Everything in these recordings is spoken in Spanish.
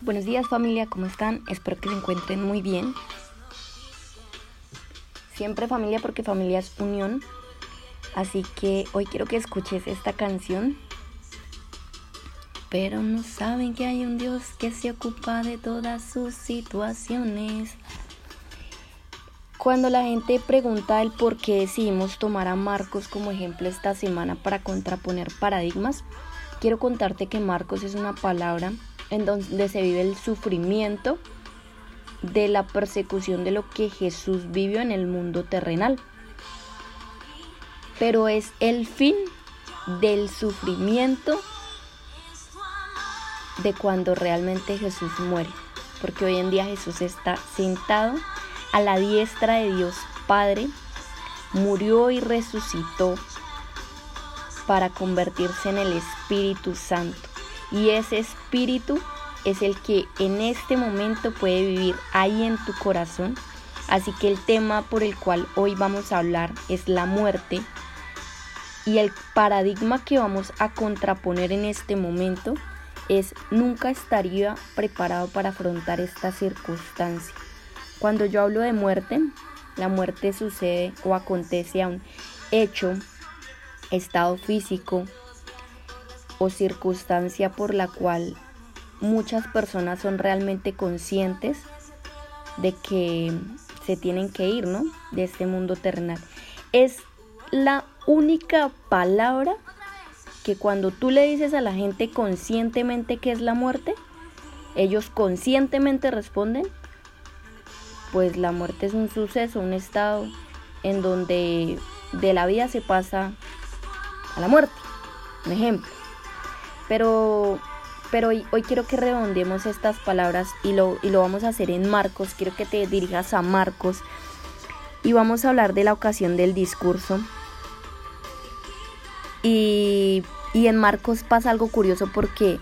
Buenos días familia, ¿cómo están? Espero que se encuentren muy bien. Siempre familia porque familia es unión. Así que hoy quiero que escuches esta canción. Pero no saben que hay un Dios que se ocupa de todas sus situaciones. Cuando la gente pregunta el por qué decidimos tomar a Marcos como ejemplo esta semana para contraponer paradigmas, quiero contarte que Marcos es una palabra en donde se vive el sufrimiento de la persecución de lo que Jesús vivió en el mundo terrenal. Pero es el fin del sufrimiento de cuando realmente Jesús muere. Porque hoy en día Jesús está sentado a la diestra de Dios Padre, murió y resucitó para convertirse en el Espíritu Santo. Y ese espíritu es el que en este momento puede vivir ahí en tu corazón. Así que el tema por el cual hoy vamos a hablar es la muerte. Y el paradigma que vamos a contraponer en este momento es nunca estaría preparado para afrontar esta circunstancia. Cuando yo hablo de muerte, la muerte sucede o acontece a un hecho, estado físico, o circunstancia por la cual muchas personas son realmente conscientes de que se tienen que ir, ¿no? De este mundo terrenal. Es la única palabra que cuando tú le dices a la gente conscientemente qué es la muerte, ellos conscientemente responden, pues la muerte es un suceso, un estado en donde de la vida se pasa a la muerte. Un ejemplo. Pero, pero hoy, quiero que redondeemos estas palabras y lo, y lo vamos a hacer en Marcos. Quiero que te dirijas a Marcos y vamos a hablar de la ocasión del discurso. Y, y en Marcos pasa algo curioso porque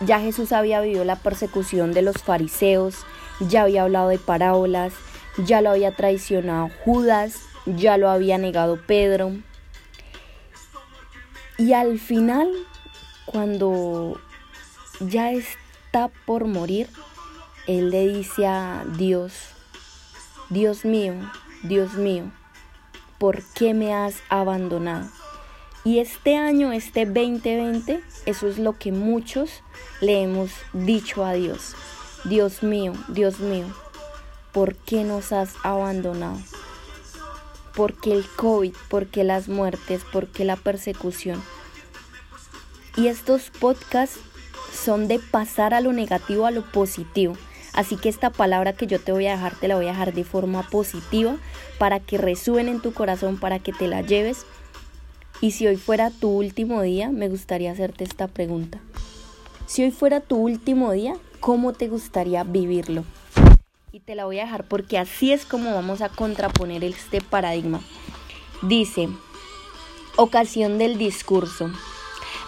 ya Jesús había vivido la persecución de los fariseos, ya había hablado de parábolas, ya lo había traicionado Judas, ya lo había negado Pedro. Y al final cuando ya está por morir, él le dice a Dios, Dios mío, Dios mío, ¿por qué me has abandonado? Y este año, este 2020, eso es lo que muchos le hemos dicho a Dios. Dios mío, Dios mío, ¿por qué nos has abandonado? ¿Por qué el COVID? ¿Por qué las muertes? ¿Por qué la persecución? Y estos podcasts son de pasar a lo negativo a lo positivo. Así que esta palabra que yo te voy a dejar, te la voy a dejar de forma positiva para que resuene en tu corazón, para que te la lleves. Y si hoy fuera tu último día, me gustaría hacerte esta pregunta. Si hoy fuera tu último día, ¿cómo te gustaría vivirlo? Y te la voy a dejar porque así es como vamos a contraponer este paradigma. Dice, ocasión del discurso.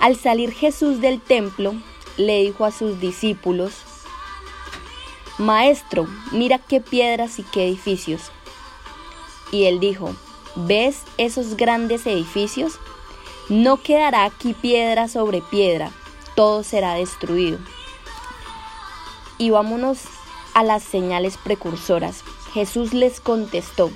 Al salir Jesús del templo, le dijo a sus discípulos, Maestro, mira qué piedras y qué edificios. Y él dijo, ¿ves esos grandes edificios? No quedará aquí piedra sobre piedra, todo será destruido. Y vámonos a las señales precursoras. Jesús les contestó,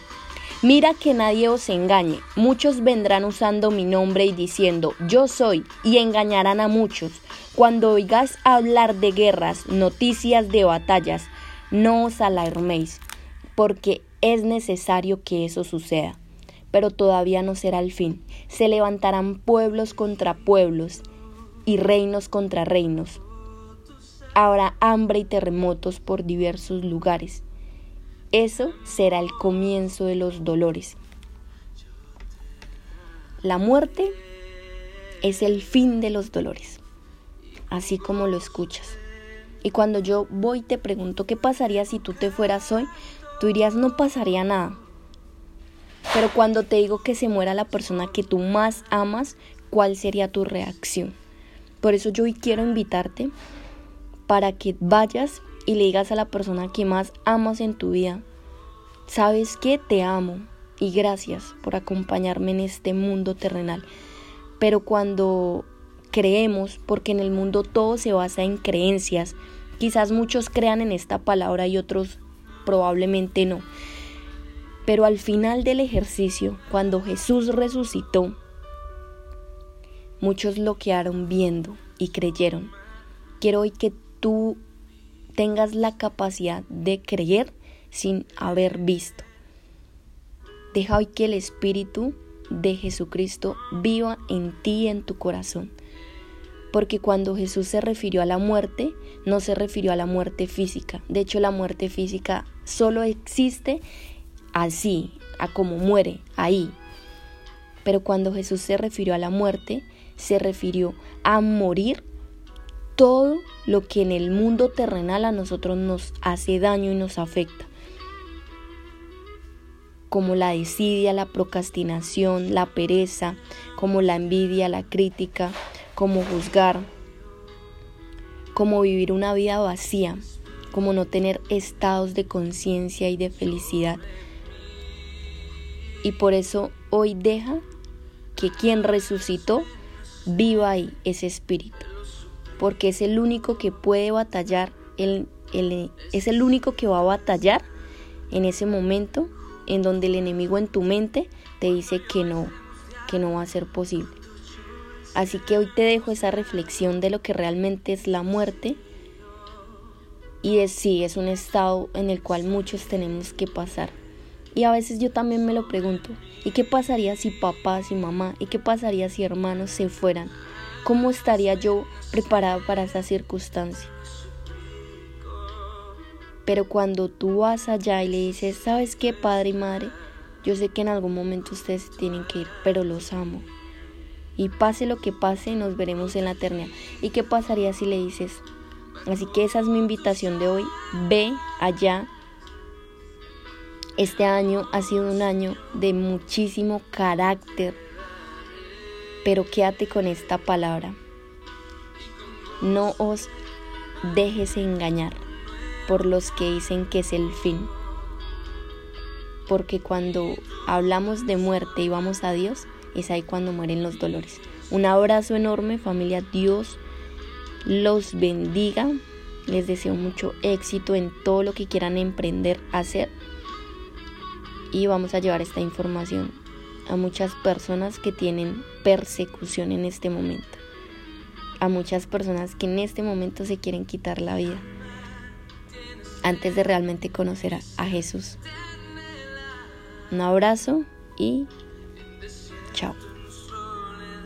Mira que nadie os engañe. Muchos vendrán usando mi nombre y diciendo, yo soy, y engañarán a muchos. Cuando oigáis hablar de guerras, noticias de batallas, no os alarméis, porque es necesario que eso suceda. Pero todavía no será el fin. Se levantarán pueblos contra pueblos y reinos contra reinos. Habrá hambre y terremotos por diversos lugares eso será el comienzo de los dolores. La muerte es el fin de los dolores, así como lo escuchas. Y cuando yo voy y te pregunto qué pasaría si tú te fueras hoy, tú dirías no pasaría nada. Pero cuando te digo que se muera la persona que tú más amas, ¿cuál sería tu reacción? Por eso yo hoy quiero invitarte para que vayas y le digas a la persona que más amas en tu vida, sabes que te amo y gracias por acompañarme en este mundo terrenal. Pero cuando creemos, porque en el mundo todo se basa en creencias, Quizás muchos crean en esta palabra y otros probablemente no. Pero al final del ejercicio, cuando Jesús resucitó, muchos lo quedaron viendo y creyeron. Quiero hoy que tú tengas la capacidad de creer sin haber visto. Deja hoy que el Espíritu de Jesucristo viva en ti y en tu corazón. Porque cuando Jesús se refirió a la muerte, no se refirió a la muerte física. De hecho, la muerte física solo existe así, a como muere, ahí. Pero cuando Jesús se refirió a la muerte, se refirió a morir todo lo que en el mundo terrenal a nosotros nos hace daño y nos afecta como la desidia, la procrastinación, la pereza, como la envidia, la crítica, como juzgar, como vivir una vida vacía, como no tener estados de conciencia y de felicidad. Y por eso hoy deja que quien resucitó viva ahí ese espíritu, porque es el único que puede batallar, el, es el único que va a batallar en ese momento en donde el enemigo en tu mente te dice que no, que no va a ser posible. Así que hoy te dejo esa reflexión de lo que realmente es la muerte y es sí, es un estado en el cual muchos tenemos que pasar. Y a veces yo también me lo pregunto, ¿y qué pasaría si papá, y mamá, y qué pasaría si hermanos se fueran? ¿Cómo estaría yo preparado para esa circunstancia? Pero cuando tú vas allá y le dices, ¿sabes qué, padre y madre? Yo sé que en algún momento ustedes tienen que ir, pero los amo. Y pase lo que pase, nos veremos en la eternidad. ¿Y qué pasaría si le dices? Así que esa es mi invitación de hoy. Ve allá. Este año ha sido un año de muchísimo carácter. Pero quédate con esta palabra. No os dejes engañar por los que dicen que es el fin. Porque cuando hablamos de muerte y vamos a Dios, es ahí cuando mueren los dolores. Un abrazo enorme familia, Dios los bendiga. Les deseo mucho éxito en todo lo que quieran emprender, hacer. Y vamos a llevar esta información a muchas personas que tienen persecución en este momento. A muchas personas que en este momento se quieren quitar la vida antes de realmente conocer a, Jesús. Un abrazo y